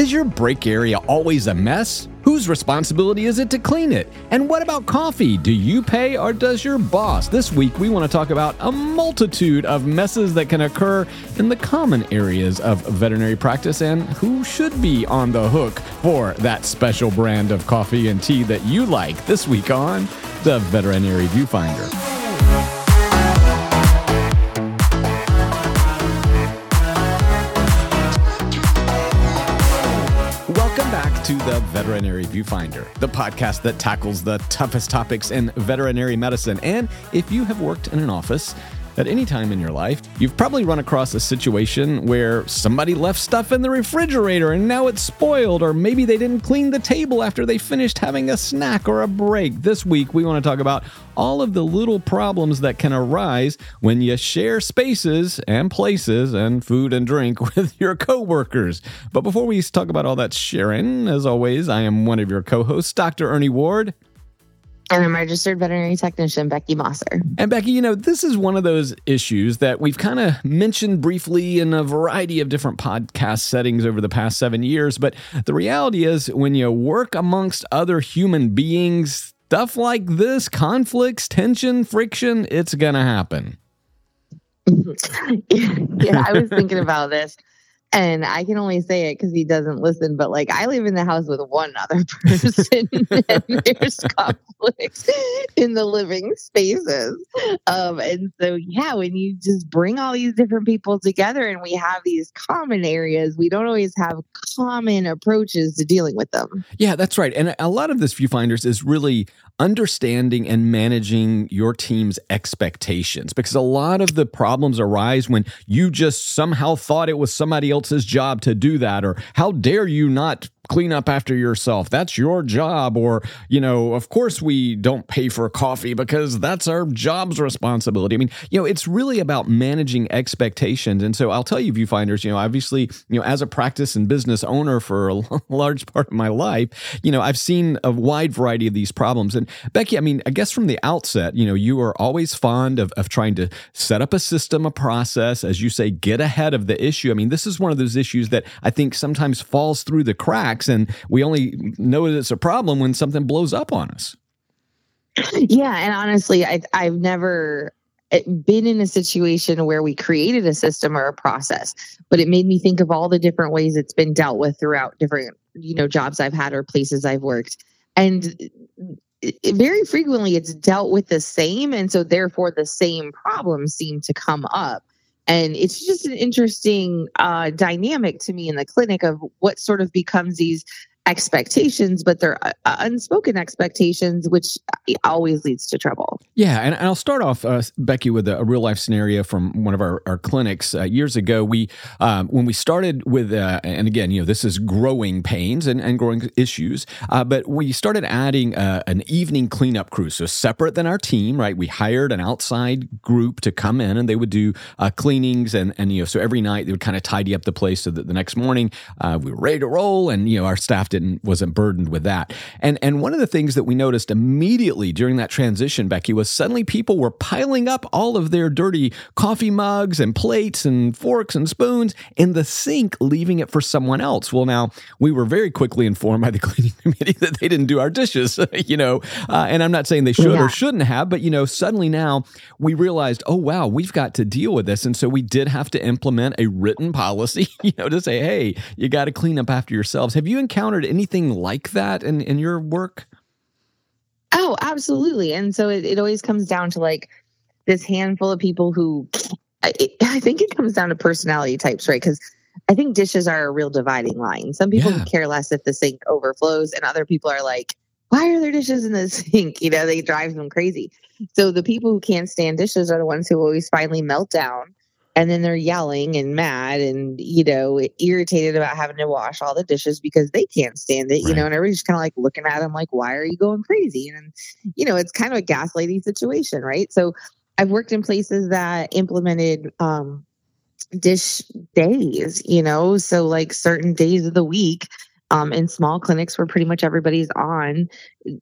Is your break area always a mess? Whose responsibility is it to clean it? And what about coffee? Do you pay or does your boss? This week, we want to talk about a multitude of messes that can occur in the common areas of veterinary practice and who should be on the hook for that special brand of coffee and tea that you like this week on the Veterinary Viewfinder. To the Veterinary Viewfinder, the podcast that tackles the toughest topics in veterinary medicine. And if you have worked in an office, at any time in your life, you've probably run across a situation where somebody left stuff in the refrigerator and now it's spoiled, or maybe they didn't clean the table after they finished having a snack or a break. This week, we want to talk about all of the little problems that can arise when you share spaces and places and food and drink with your coworkers. But before we talk about all that sharing, as always, I am one of your co hosts, Dr. Ernie Ward. And I'm a registered veterinary technician Beckie Mossor. And Beckie, you know, this is one of those issues that we've kind of mentioned briefly in a variety of different podcast settings over the past seven years. But the reality is, when you work amongst other human beings, stuff like this, conflicts, tension, friction, it's going to happen. yeah, I was thinking about this and I can only say it because he doesn't listen. But like, I live in the house with one other person, and there's conflict in the living spaces. Um, and so, yeah, when you just bring all these different people together, and we have these common areas, we don't always have common approaches to dealing with them. Yeah, that's right. And a lot of this viewfinders is really understanding and managing your team's expectations because a lot of the problems arise when you just somehow thought it was somebody else's job to do that or how dare you not clean up after yourself. That's your job. Or, you know, of course we don't pay for coffee because that's our job's responsibility. I mean, you know, it's really about managing expectations. And so I'll tell you, viewfinders, you know, obviously, you know, as a practice and business owner for a large part of my life, you know, I've seen a wide variety of these problems. And Beckie, I mean, I guess from the outset, you know, you are always fond of, of trying to set up a system, a process, as you say, get ahead of the issue. I mean, this is one of those issues that I think sometimes falls through the cracks and we only know that it's a problem when something blows up on us. Yeah, and honestly, I, I've never eh, been in a situation where we created a system or a process, but it made me think of all the different ways it's been dealt with throughout different, you know, jobs I've had or places I've worked. And it, very frequently it's dealt with the same. And so therefore the same problems seem to come up and it's just an interesting uh, dynamic to me in the clinic of what sort of becomes these expectations, but they're uh, unspoken expectations, which always leads to trouble. Yeah, and I'll start off, uh, Beckie, with a, a, real life scenario from one of our, our clinics uh, years ago. We, um, when we started with, uh, and again, you know, this is growing pains and, and growing issues, uh, but we started adding uh, an evening cleanup crew, so separate than our team, right? We hired an outside group to come in, and they would do cleanings, and and you know, so every night they would kind of tidy up the place so that the next morning we were ready to roll, and you know, our staff did didn't wasn't burdened with that. And and one of the things that we noticed immediately during that transition, Beckie, was suddenly people were piling up all of their dirty coffee mugs and plates and forks and spoons in the sink, leaving it for someone else. Well, now we were very quickly informed by the cleaning committee that they didn't do our dishes, you know. Uh, and I'm not saying they should yeah. or shouldn't have, but you know, suddenly now we realized, oh wow, we've got to deal with this, and so we did have to implement a written policy, you know, to say, hey, you got to clean up after yourselves. Have you encountered anything like that in, in your work? Oh, absolutely. And so it, it always comes down to like this handful of people who I, I think it comes down to personality types, right? Because I think dishes are a real dividing line. Some people yeah. care less if the sink overflows, and other people are like, why are there dishes in the sink? You know, they drive them crazy. So the people who can't stand dishes are the ones who always finally melt down and then they're yelling and mad and you know irritated about having to wash all the dishes because they can't stand it right. you know and everybody's kind of like looking at them like why are you going crazy and you know it's kind of a gaslighting situation right so i've worked in places that implemented um dish days you know so like certain days of the week um, in small clinics where pretty much everybody's on,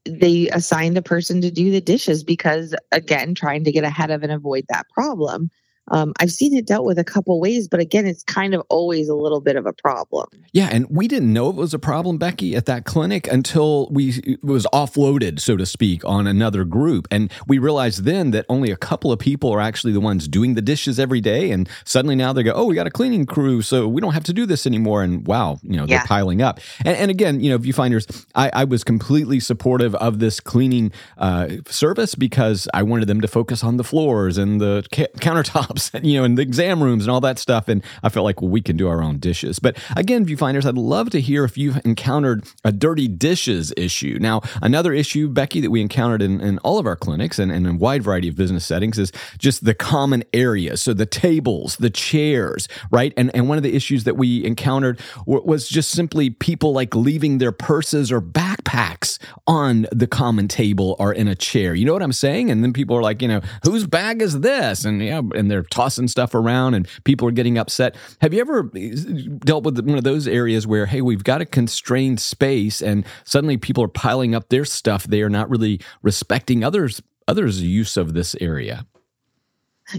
they assigned a person to do the dishes because, again, trying to get ahead of and avoid that problem. Um, I've seen it dealt with a couple ways, but again, it's kind of always a little bit of a problem. Yeah, and we didn't know it was a problem, Beckie, at that clinic until we was offloaded, so to speak, on another group, and we realized then that only a couple of people are actually the ones doing the dishes every day, and suddenly now they go, "Oh, we got a cleaning crew, so we don't have to do this anymore." And wow, you know, they're Yeah. piling up. And, and again, you know, viewfinders, I, I was completely supportive of this cleaning uh, service because I wanted them to focus on the floors and the ca- countertops, and, you know, and the exam rooms and all that stuff. And I felt like, well, we can do our own dishes. But again, viewfinders, I'd love to hear if you've encountered a dirty dishes issue. Now, another issue, Beckie, that we encountered in, in all of our clinics and, and in a wide variety of business settings is just the common areas. So the tables, the chairs, right? And and one of the issues that we encountered was just simply people like leaving their purses or backpacks on the common table or in a chair. You know what I'm saying? And then people are like, you know, whose bag is this? And yeah, and they're tossing stuff around and people are getting upset. Have you ever eh, dealt with one of those areas where hey, we've got a constrained space and suddenly people are piling up their stuff. They are not really respecting others others' use of this area.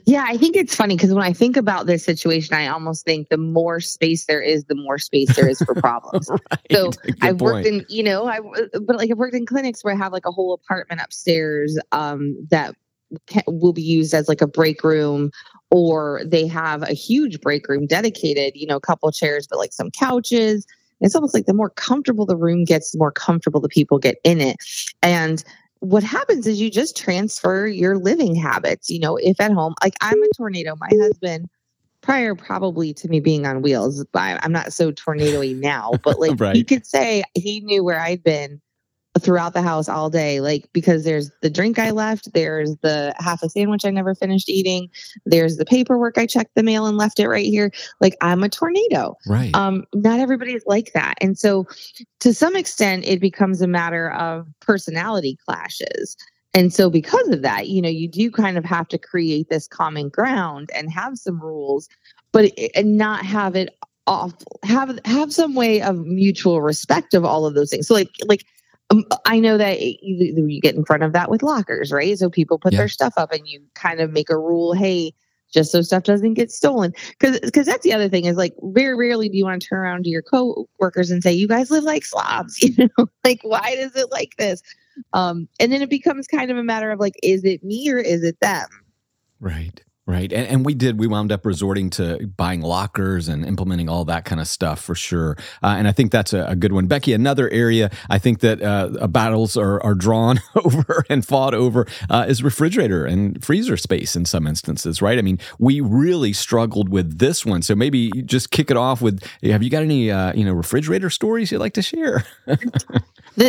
Yeah, I think it's funny because when I think about this situation, I almost think the more space there is, the more space there is for problems. right. So Good I've worked point. in, you know, I but like I've worked in clinics where I have like a whole apartment upstairs um, that ca will be used as like a break room, or they have a huge break room dedicated, you know, a couple chairs, but like some couches. It's almost like the more comfortable the room gets, the more comfortable the people get in it. And what happens is you just transfer your living habits. You know, if at home, like I'm a tornado, my husband prior probably to me being on wheels, I'm not so tornado-y now, but like he could say he knew where I'd been throughout the house all day, like because there's the drink I left, there's the half a sandwich I never finished eating, there's the paperwork I checked the mail and left it right here. Like I'm a tornado. right. Um, not everybody is like that. And so to some extent it becomes a matter of personality clashes. And so because of that, you know, you do kind of have to create this common ground and have some rules, but it- and not have it off have have some way of mutual respect of all of those things. So like like um, I know that you, you get in front of that with lockers, right? So people put Yeah. their stuff up and you kind of make a rule, hey, just so stuff doesn't get stolen. Cause, cause that's the other thing is like very rarely do you want to turn around to your co-workers and say, you guys live like slobs, you know, like why does it like this? Um, and then it becomes kind of a matter of like, is it me or is it them? Right. Right. And, and we did, we wound up resorting to buying lockers and implementing all that kind of stuff for sure. Uh, and I think that's a, a good one. Beckie, another area I think that uh, battles are, are drawn over and fought over uh, is refrigerator and freezer space in some instances, right? I mean, we really struggled with this one. So maybe just kick it off with have you got any, uh, you know, refrigerator stories you'd like to share?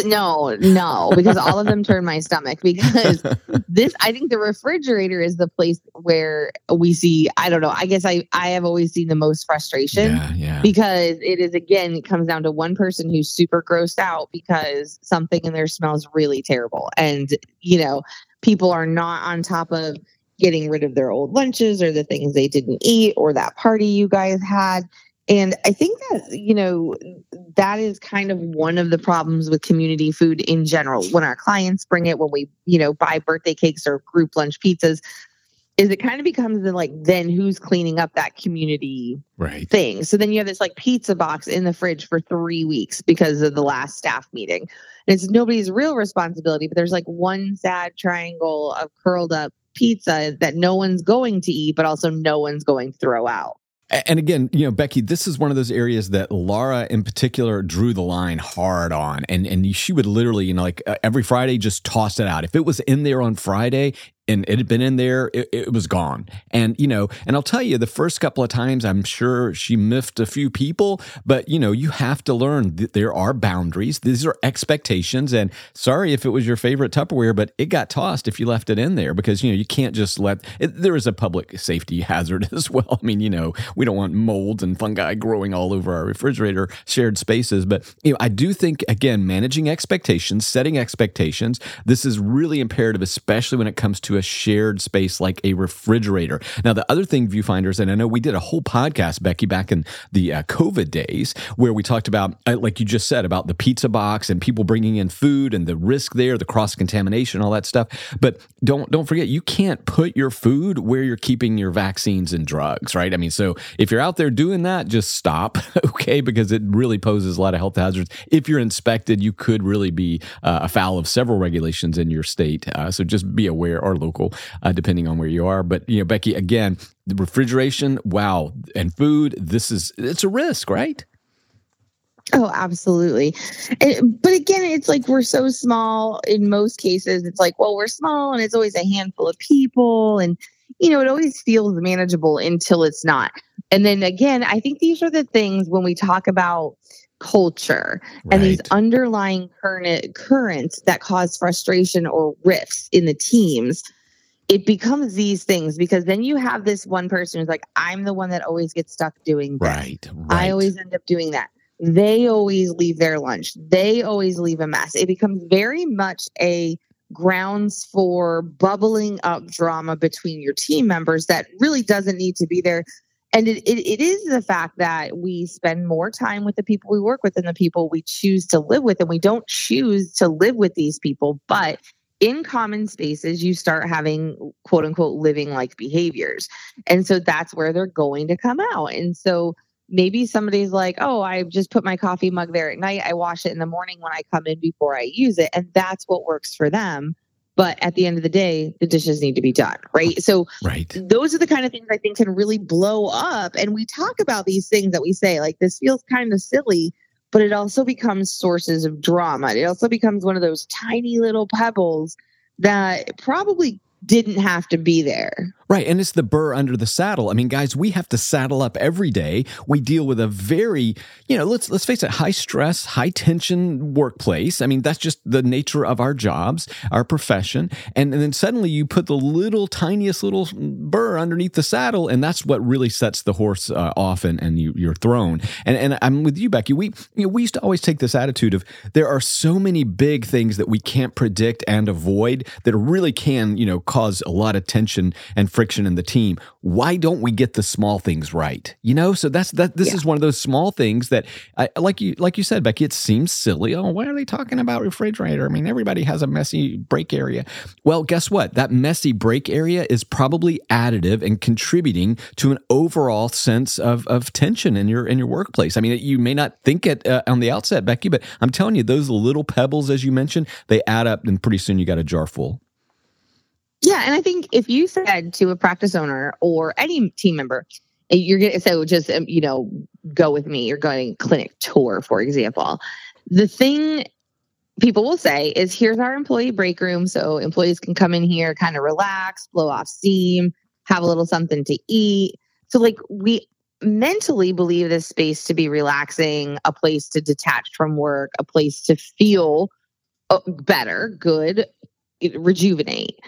No, no, because all of them turn my stomach because this I think the refrigerator is the place where we see I don't know, I guess I I have always seen the most frustration yeah. Yeah. because it is again it comes down to one person who's super grossed out because something in there smells really terrible and you know people are not on top of getting rid of their old lunches or the things they didn't eat or that party you guys had and i think that you know that is kind of one of the problems with community food in general when our clients bring it when we you know buy birthday cakes or group lunch pizzas is it kind of becomes the like then who's cleaning up that community Right. thing. So then you have this like pizza box in the fridge for three weeks because of the last staff meeting. And it's nobody's real responsibility, but there's like one sad triangle of curled up pizza that no one's going to eat, but also no one's going to throw out. And again, you know, Beckie, this is one of those areas that Laura in particular drew the line hard on. And and she would literally, you know, like uh, every Friday just toss it out. If it was in there on Friday and it had been in there, it, it was gone. And, you know, and I'll tell you, the first couple of times, I'm sure she miffed a few people, but, you know, you have to learn that there are boundaries. These are expectations. And sorry if it was your favorite Tupperware, but it got tossed if you left it in there because, you know, you can't just let it, there is a public safety hazard as well. I mean, you know, we don't want molds and fungi growing all over our refrigerator shared spaces. But, you know, I do think, again, managing expectations, setting expectations, this is really imperative, especially when it comes to a a shared space like a refrigerator. Now, the other thing, viewfinders, and I know we did a whole podcast, Beckie, back in the uh, COVID days, where we talked about, uh, like you just said, about the pizza box and people bringing in food and the risk there, the cross contamination, all that stuff. But don't don't forget, you can't put your food where you're keeping your vaccines and drugs, right? I mean, so if you're out there doing that, just stop, okay, because it really poses a lot of health hazards. If you're inspected, you could really be uh, afoul of several regulations in your state. Uh, so just be aware, or local, uh, depending on where you are. But you know, Beckie, again, the refrigeration, wow, and food. This is it's a risk, right? Oh, absolutely. And, but again, it's like we're so small in most cases. It's like, well, we're small and it's always a handful of people. And, you know, it always feels manageable until it's not. And then again, I think these are the things when we talk about culture right. and these underlying current currents that cause frustration or rifts in the teams it becomes these things because then you have this one person who's like i'm the one that always gets stuck doing this. Right, right. i always end up doing that they always leave their lunch. They always leave a mess. It becomes very much a grounds for bubbling up drama between your team members that really doesn't need to be there. And it, it, it is the fact that we spend more time with the people we work with than the people we choose to live with. And we don't choose to live with these people, but in common spaces, you start having quote unquote living like behaviors. And so that's where they're going to come out. And so maybe somebody's like, oh, I just put my coffee mug there at night. I wash it in the morning when I come in before I use it. And that's what works for them. But at the end of the day, the dishes need to be done, right? So, right. those are the kind of things I think can really blow up. And we talk about these things that we say, like, this feels kind of silly, but it also becomes sources of drama. It also becomes one of those tiny little pebbles that probably didn't have to be there. Right. And it's the burr under the saddle. I mean, guys, we have to saddle up every day. We deal with a very, you know, let's let's face it, high stress, high tension workplace. I mean, that's just the nature of our jobs, our profession. And, and then suddenly you put the little tiniest little burr underneath the saddle, and that's what really sets the horse uh, off and, and you, you're thrown. And and I'm with you, Beckie. We you know, we used to always take this attitude of there are so many big things that we can't predict and avoid that really can, you know, cause a lot of tension and friction in the team. Why don't we get the small things right? You know, so that's that. This yeah. is one of those small things that, I, like you like you said, Beckie. It seems silly. Oh, why are they talking about refrigerator? I mean, everybody has a messy break area. Well, guess what? That messy break area is probably additive and contributing to an overall sense of of tension in your in your workplace. I mean, you may not think it uh, on the outset, Beckie, but I'm telling you, those little pebbles, as you mentioned, they add up, and pretty soon you got a jar full. Yeah, and I think if you said to a practice owner or any team member, eh, you're going so just um, you know go with me. You're going clinic tour, for example. The thing people will say is, "Here's our employee break room, so employees can come in here, kind of relax, blow off steam, have a little something to eat." So, like we mentally believe this space to be relaxing, a place to detach from work, a place to feel uh, better, good, rejuvenate.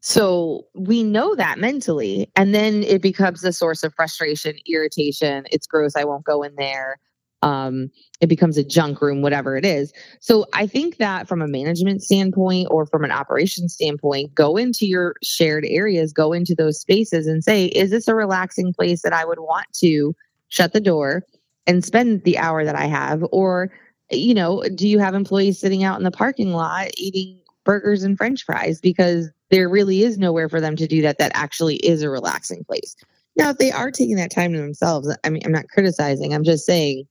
So we know that mentally. And then it becomes a source of frustration, irritation. It's gross. I won't go in there. Um, it becomes a junk room, whatever it is. So I think that from a management standpoint or from an operations standpoint, go into your shared areas, go into those spaces and say, is this a relaxing place that I would want to shut the door and spend the hour that I have? Or, you know, do you have employees sitting out in the parking lot eating burgers and french fries? Because there really is nowhere for them to do that that actually is a relaxing place. Now, if they are taking that time to themselves, I mean, I'm not criticizing, I'm just saying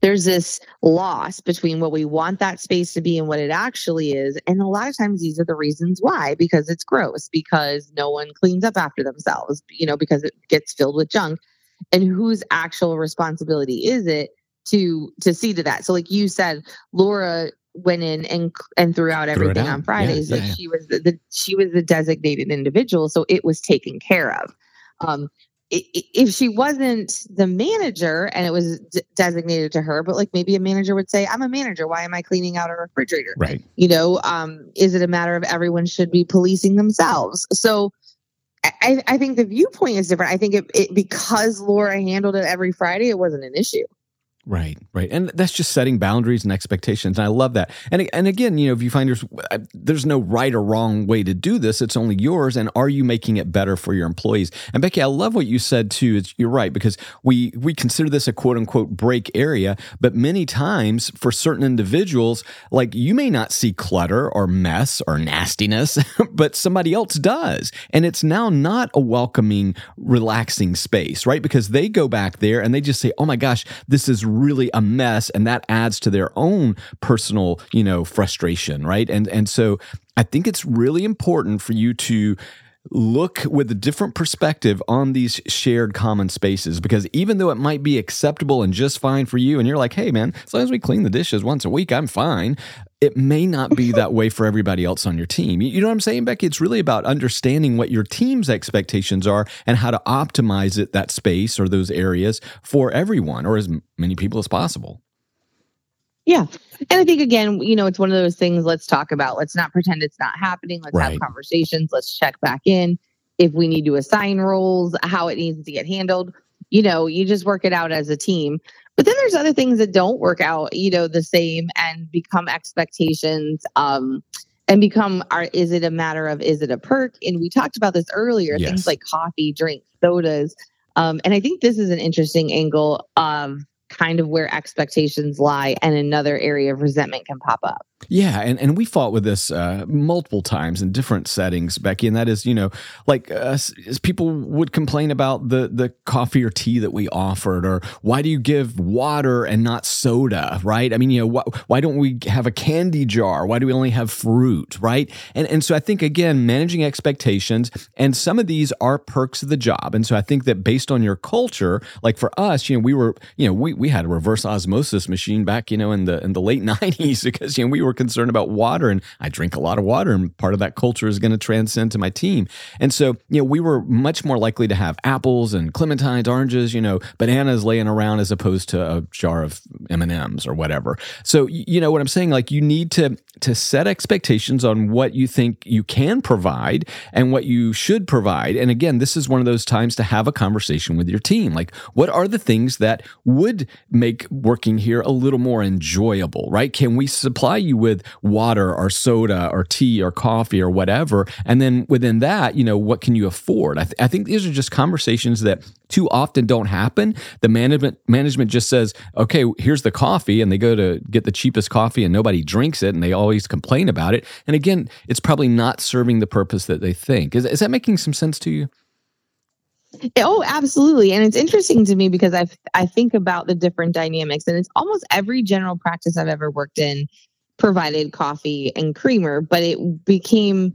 there's this loss between what we want that space to be and what it actually is. And a lot of times these are the reasons why because it's gross, because no one cleans up after themselves, you know, because it gets filled with junk. And whose actual responsibility is it to to see to that? So like you said, Laura went in and and threw out everything out. on Fridays. Yeah, like yeah, she was the, the, she was the designated individual, so it was taken care of. Um, if she wasn't the manager and it was d- designated to her, but like maybe a manager would say, "I'm a manager. Why am I cleaning out a refrigerator?" Right. You know, um, is it a matter of everyone should be policing themselves? So. I, I think the viewpoint is different. I think it, it because Laura handled it every Friday, it wasn't an issue. Right, right, and that's just setting boundaries and expectations. And I love that. And and again, you know, if you find there's uh, there's no right or wrong way to do this, it's only yours. And are you making it better for your employees? And Beckie, I love what you said too. It's, you're right because we we consider this a quote unquote break area, but many times for certain individuals, like you may not see clutter or mess or nastiness, but somebody else does, and it's now not a welcoming, relaxing space, right? Because they go back there and they just say, "Oh my gosh, this is." Really a mess and that adds to their own personal you know frustration right? And and so i think it's really important for you to look with a different perspective on these shared common spaces because even though it might be acceptable and just fine for you and you're like hey man as long as we clean the dishes once a week i'm fine it may not be that way for everybody else on your team. You know what I'm saying, Beckie? It's really about understanding what your team's expectations are and how to optimize it, that space or those areas for everyone or as many people as possible. Yeah. And I think, again, you know, it's one of those things let's talk about. Let's not pretend it's not happening. Let's right. have conversations. Let's check back in. If we need to assign roles, how it needs to get handled, you know, you just work it out as a team. But then there's other things that don't work out, you know, the same and become expectations. Um, and become are is it a matter of is it a perk? And we talked about this earlier, yes. things like coffee, drinks, sodas. Um, and I think this is an interesting angle of kind of where expectations lie and another area of resentment can pop up. Yeah, and, and we fought with this uh, multiple times in different settings, Beckie, and that is, you know, like uh, people would complain about the the coffee or tea that we offered, or why do you give water and not soda, right? I mean, you know, wh- why don't we have a candy jar? Why do we only have fruit, right? And and so I think again, managing expectations, and some of these are perks of the job, and so I think that based on your culture, like for us, you know, we were, you know, we we had a reverse osmosis machine back, you know, in the in the late '90s because you know we were were concerned about water and I drink a lot of water and part of that culture is going to transcend to my team. And so, you know, we were much more likely to have apples and clementines, oranges, you know, bananas laying around as opposed to a jar of M&Ms or whatever. So, you know what I'm saying like you need to to set expectations on what you think you can provide and what you should provide. And again, this is one of those times to have a conversation with your team. Like, what are the things that would make working here a little more enjoyable, right? Can we supply you with water or soda or tea or coffee or whatever. And then within that, you know, what can you afford? I, th- I think these are just conversations that too often don't happen. The management management just says, "Okay, here's the coffee," and they go to get the cheapest coffee, and nobody drinks it, and they always complain about it. And again, it's probably not serving the purpose that they think. Is, is that making some sense to you? Oh, absolutely. And it's interesting to me because I I think about the different dynamics and it's almost every general practice I've ever worked in provided coffee and creamer, but it became,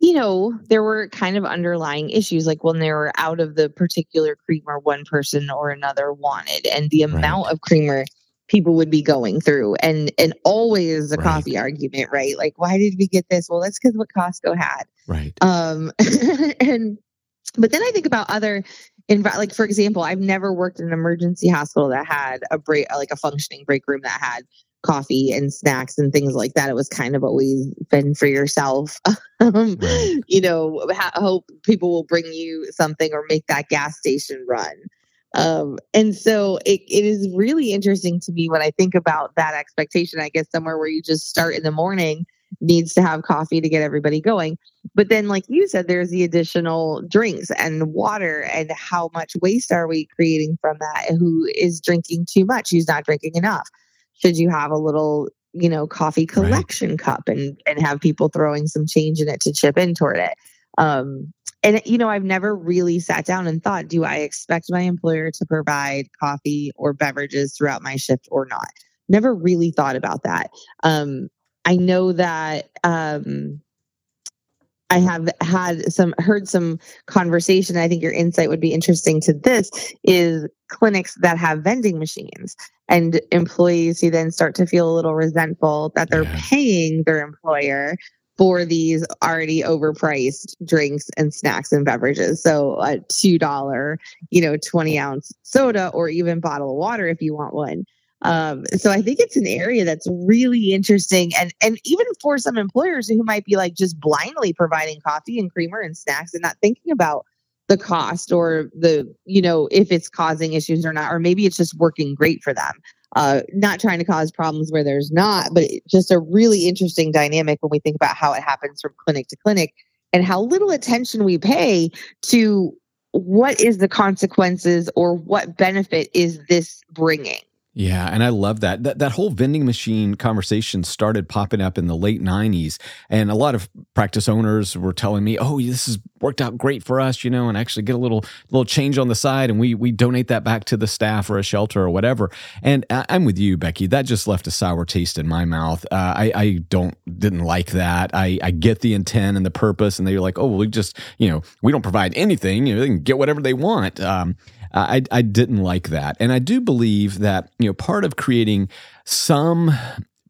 you know, there were kind of underlying issues like when they were out of the particular creamer one person or another wanted, and the amount right. of creamer people would be going through and and always a right. coffee argument right like why did we get this well that's because what costco had right um and but then i think about other in like for example i've never worked in an emergency hospital that had a break like a functioning break room that had coffee and snacks and things like that. It was kind of always been for yourself. um, You know, ha- hope people will bring you something or make that gas station run. Um, and so it, it is really interesting to me when I think about that expectation. I guess somewhere where you just start in the morning needs to have coffee to get everybody going. But then, like you said, there's the additional drinks and water, and how much waste are we creating from that? Who is drinking too much? Who's not drinking enough? Should you have a little you know coffee collection right. cup and and have people throwing some change in it to chip in toward it? Um and you know i've never really sat down and thought do i expect my employer to provide coffee or beverages throughout my shift or not? Never really thought about that. Um i know that um I have had some heard some conversation. I think your insight would be interesting to this is clinics that have vending machines and employees who then start to feel a little resentful that they're yeah. paying their employer for these already overpriced drinks and snacks and beverages. So a two dollar, you know, 20 ounce soda or even bottle of water if you want one. Um, so I think it's an area that's really interesting, and and even for some employers who might be like just blindly providing coffee and creamer and snacks and not thinking about the cost or the you know if it's causing issues or not or maybe it's just working great for them. Uh, not trying to cause problems where there's not but just a really interesting dynamic when we think about how it happens from clinic to clinic and how little attention we pay to what is the consequences or what benefit is this bringing yeah, and I love that. That that whole vending machine conversation started popping up in the late 90s and a lot of practice owners were telling me, "Oh, this has worked out great for us, you know, and actually get a little little change on the side and we we donate that back to the staff or a shelter or whatever." And I, am with you, Beckie. That just left a sour taste in my mouth. Uh, I I don't didn't like that. I I get the intent and the purpose and they're like, "Oh, well, we just, you know, we don't provide anything, you know, they can get whatever they want." Um, I, I didn't like that. And I do believe that, you know, part of creating some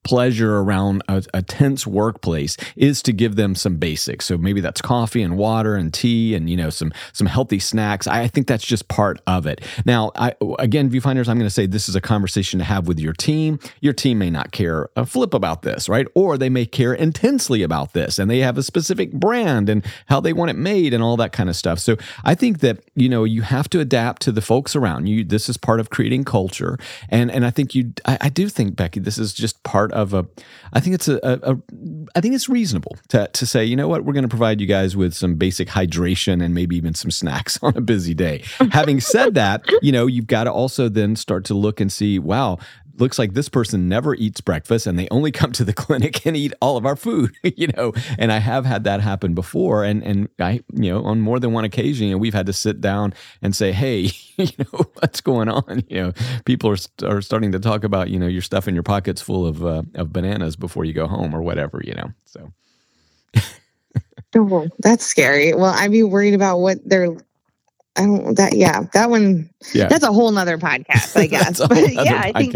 pleasure around a, a, tense workplace is to give them some basics. So maybe that's coffee and water and tea and you know some some healthy snacks. I, I think that's just part of it. Now, I, again, viewfinders, I'm going to say this is a conversation to have with your team. Your team may not care a flip about this, right? Or they may care intensely about this, and they have a specific brand and how they want it made and all that kind of stuff. So I think that you know you have to adapt to the folks around you. This is part of creating culture, and and I think you, I, I do think Beckie, this is just part of a, I think it's a, a, a I think it's reasonable to, to say, you know what, we're going to provide you guys with some basic hydration and maybe even some snacks on a busy day. Having said that, you know, you've got to also then start to look and see, wow, looks like this person never eats breakfast and they only come to the clinic and eat all of our food you know? And i have had that happen before and and i you know on more than one occasion you know, we've had to sit down and say hey you know what's going on? You know people are, are starting to talk about you know your stuff in your pockets full of uh, of bananas before you go home or whatever you know so. Oh that's scary. Well i'd be worried about what they're I don't that yeah that one yeah. that's a whole nother podcast I guess. but yeah I think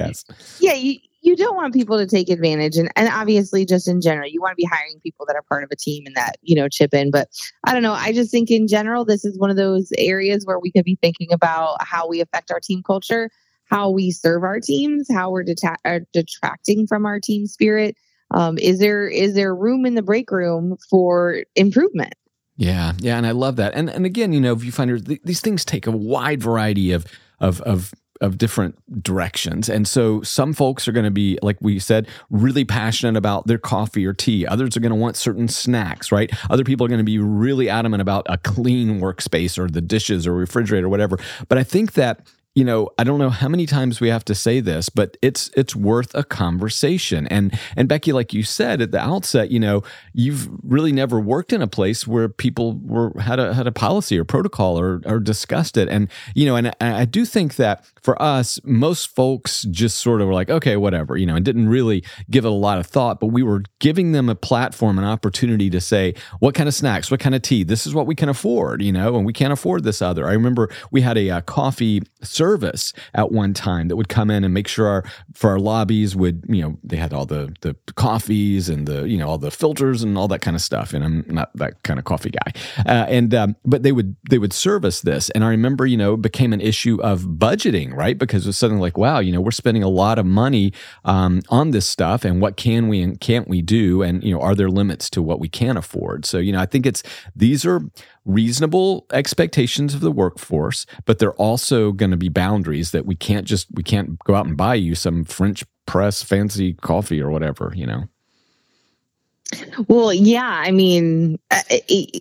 yeah you you don't want people to take advantage and and obviously just in general you want to be hiring people that are part of a team and that you know chip in but I don't know I just think in general this is one of those areas where we could be thinking about how we affect our team culture how we serve our teams how we're deta- uh, detracting from our team spirit. Um, is there is there room in the break room for improvement yeah, yeah, and I love that. And and again, you know, if viewfinders, th- these things take a wide variety of of of of different directions. And so some folks are going to be, like we said, really passionate about their coffee or tea. Others are going to want certain snacks, right? Other people are going to be really adamant about a clean workspace or the dishes or refrigerator or whatever. But I think that you know, I don't know how many times we have to say this, but it's it's worth a conversation. And and Beckie, like you said at the outset, you know, you've really never worked in a place where people were had a had a policy or protocol or or discussed it. And you know, and I, I do think that for us, most folks just sort of were like, okay, whatever, you know, and didn't really give it a lot of thought. But we were giving them a platform, an opportunity to say, what kind of snacks, what kind of tea, this is what we can afford, you know, and we can't afford this other. I remember we had a, a coffee service service at one time that would come in and make sure our for our lobbies would you know they had all the the coffees and the you know all the filters and all that kind of stuff. And I'm not that kind of coffee guy. Uh, and um, but they would they would service this. And I remember you know it became an issue of budgeting right? Because it was suddenly like wow you know we're spending a lot of money um, on this stuff and what can we and can't we do? And you know are there limits to what we can afford? So you know I think it's these are reasonable expectations of the workforce, but they're also going to be boundaries that we can't just we can't go out and buy you some French press fancy coffee or whatever, you know. Well, yeah, I mean, uh,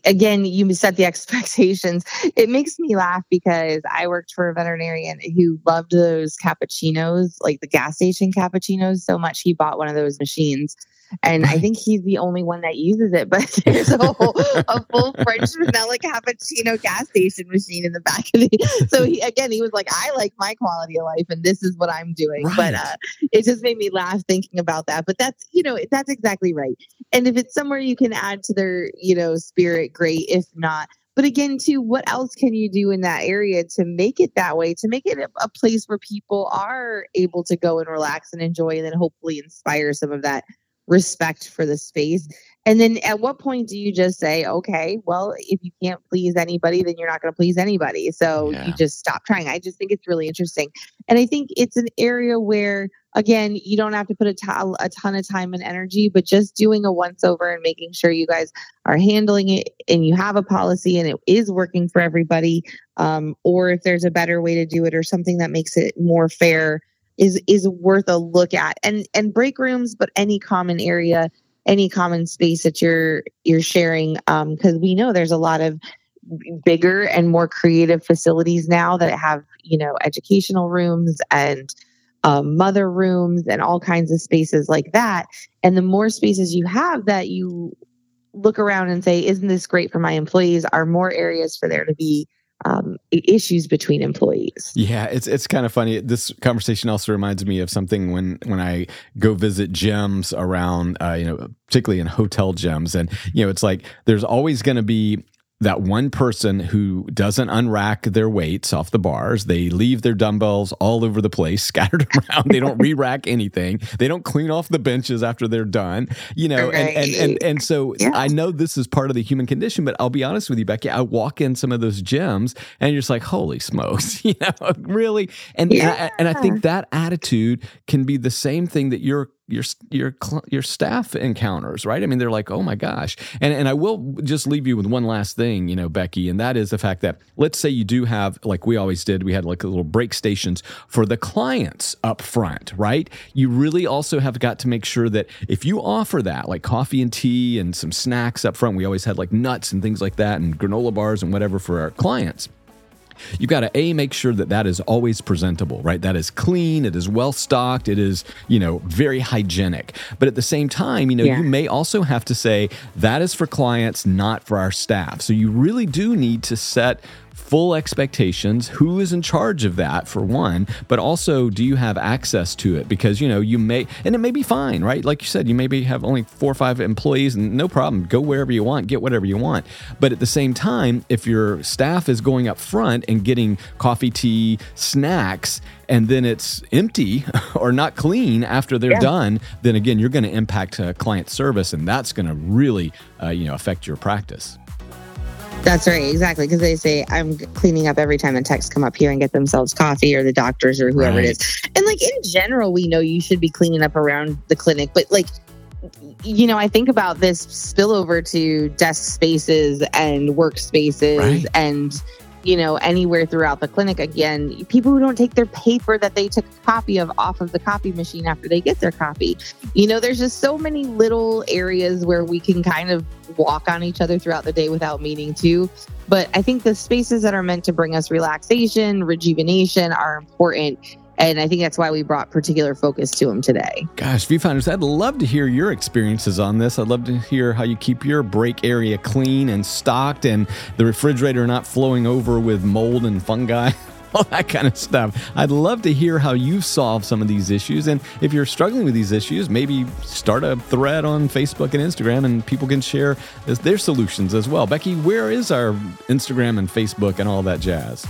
again, you set the expectations. It makes me laugh because I worked for a veterinarian who loved those cappuccinos, like the gas station cappuccinos, so much he bought one of those machines and I think he's the only one that uses it. But there's a, whole, a full French vanilla cappuccino gas station machine in the back of the. So he again, he was like, "I like my quality of life, and this is what I'm doing." Right. But uh, it just made me laugh thinking about that. But that's you know that's exactly right. And if it's somewhere you can add to their you know spirit, great. If not. But again, too, what else can you do in that area to make it that way, to make it a, a place where people are able to go and relax and enjoy, and then hopefully inspire some of that respect for the space And then at what point do you just say, okay, well, if you can't please anybody, then you're not going to please anybody. So yeah. you just stop trying. I just think it's really interesting. And I think it's an area where, again, you don't have to put a, t- a ton of time and energy, but just doing a once over and making sure you guys are handling it and you have a policy and it is working for everybody. Um, or if there's a better way to do it or something that makes it more fair is is worth a look at. And and break rooms but any common area any common space that you're you're sharing because um, we know there's a lot of bigger and more creative facilities now that have you know educational rooms and um, mother rooms and all kinds of spaces like that. And the more spaces you have that you look around and say isn't this great for my employees? Are more areas for there to be um, issues between employees. Yeah, it's it's kind of funny. This conversation also reminds me of something when when I go visit gyms around, uh, you know, particularly in hotel gyms, and you know, it's like there's always going to be that one person who doesn't unrack their weights off the bars. They leave their dumbbells all over the place, scattered around. they don't re-rack anything. They don't clean off the benches after they're done. You know, right. and, and and and so yeah. I know this is part of the human condition, but I'll be honest with you, Beckie. I walk in some of those gyms, and you're just like, "Holy smokes!" You know, really. And yeah. and I think that attitude can be the same thing that you're your your your staff encounters, right? I mean, they're like, "Oh my gosh!" And and I will just leave you with one last thing, you know, Beckie, and that is the fact that let's say you do have, like we always did, we had like little break stations for the clients up front, right? You really also have got to make sure that if you offer that, like coffee and tea and some snacks up front, we always had like nuts and things like that, and granola bars and whatever for our clients You've got to a make sure that that is always presentable, right? That is clean, it is well stocked, it is you know very hygienic. But at the same time, you know yeah. you may also have to say that is for clients, not for our staff. So you really do need to set full expectations. Who is in charge of that for one but also do you have access to it? Because you know you may and it may be fine right? Like you said you maybe have only four or five employees and no problem. Go wherever you want get whatever you want. But at the same time if your staff is going up front and getting coffee tea snacks and then it's empty or not clean after they're yeah. done then again you're going to impact uh, client service and that's going to really uh, you know affect your practice that's right, exactly. Because they say I'm cleaning up every time the techs come up here and get themselves coffee or the doctors or whoever right. it is. And like in general, we know you should be cleaning up around the clinic, but like you know, I think about this spillover to desk spaces and workspaces right. and you know, anywhere throughout the clinic. Again, people who don't take their paper that they took a copy of off of the copy machine after they get their copy. You know, there's just so many little areas where we can kind of walk on each other throughout the day without meaning to. But I think the spaces that are meant to bring us relaxation, rejuvenation are important and I think that's why we brought particular focus to him today. Gosh, viewfinders, I'd love to hear your experiences on this. I'd love to hear how you keep your break area clean and stocked and the refrigerator not flowing over with mold and fungi. all that kind of stuff. I'd love to hear how you solve some of these issues. And if you're struggling with these issues, maybe start a thread on Facebook and Instagram and people can share their solutions as well. Beckie, where is our Instagram and Facebook and all that jazz?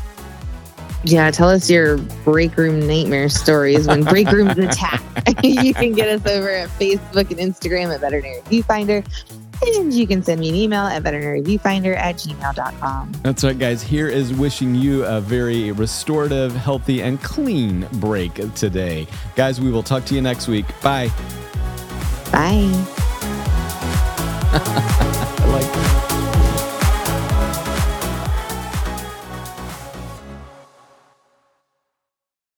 Yeah, tell us your break room nightmare stories when break rooms attack. you can get us over at Facebook and Instagram at Veterinary Viewfinder. And you can send me an email at veterinaryviewfinder at gmail.com. That's right, guys. Here is wishing you a very restorative, healthy, and clean break today. Guys, we will talk to you next week. Bye. Bye.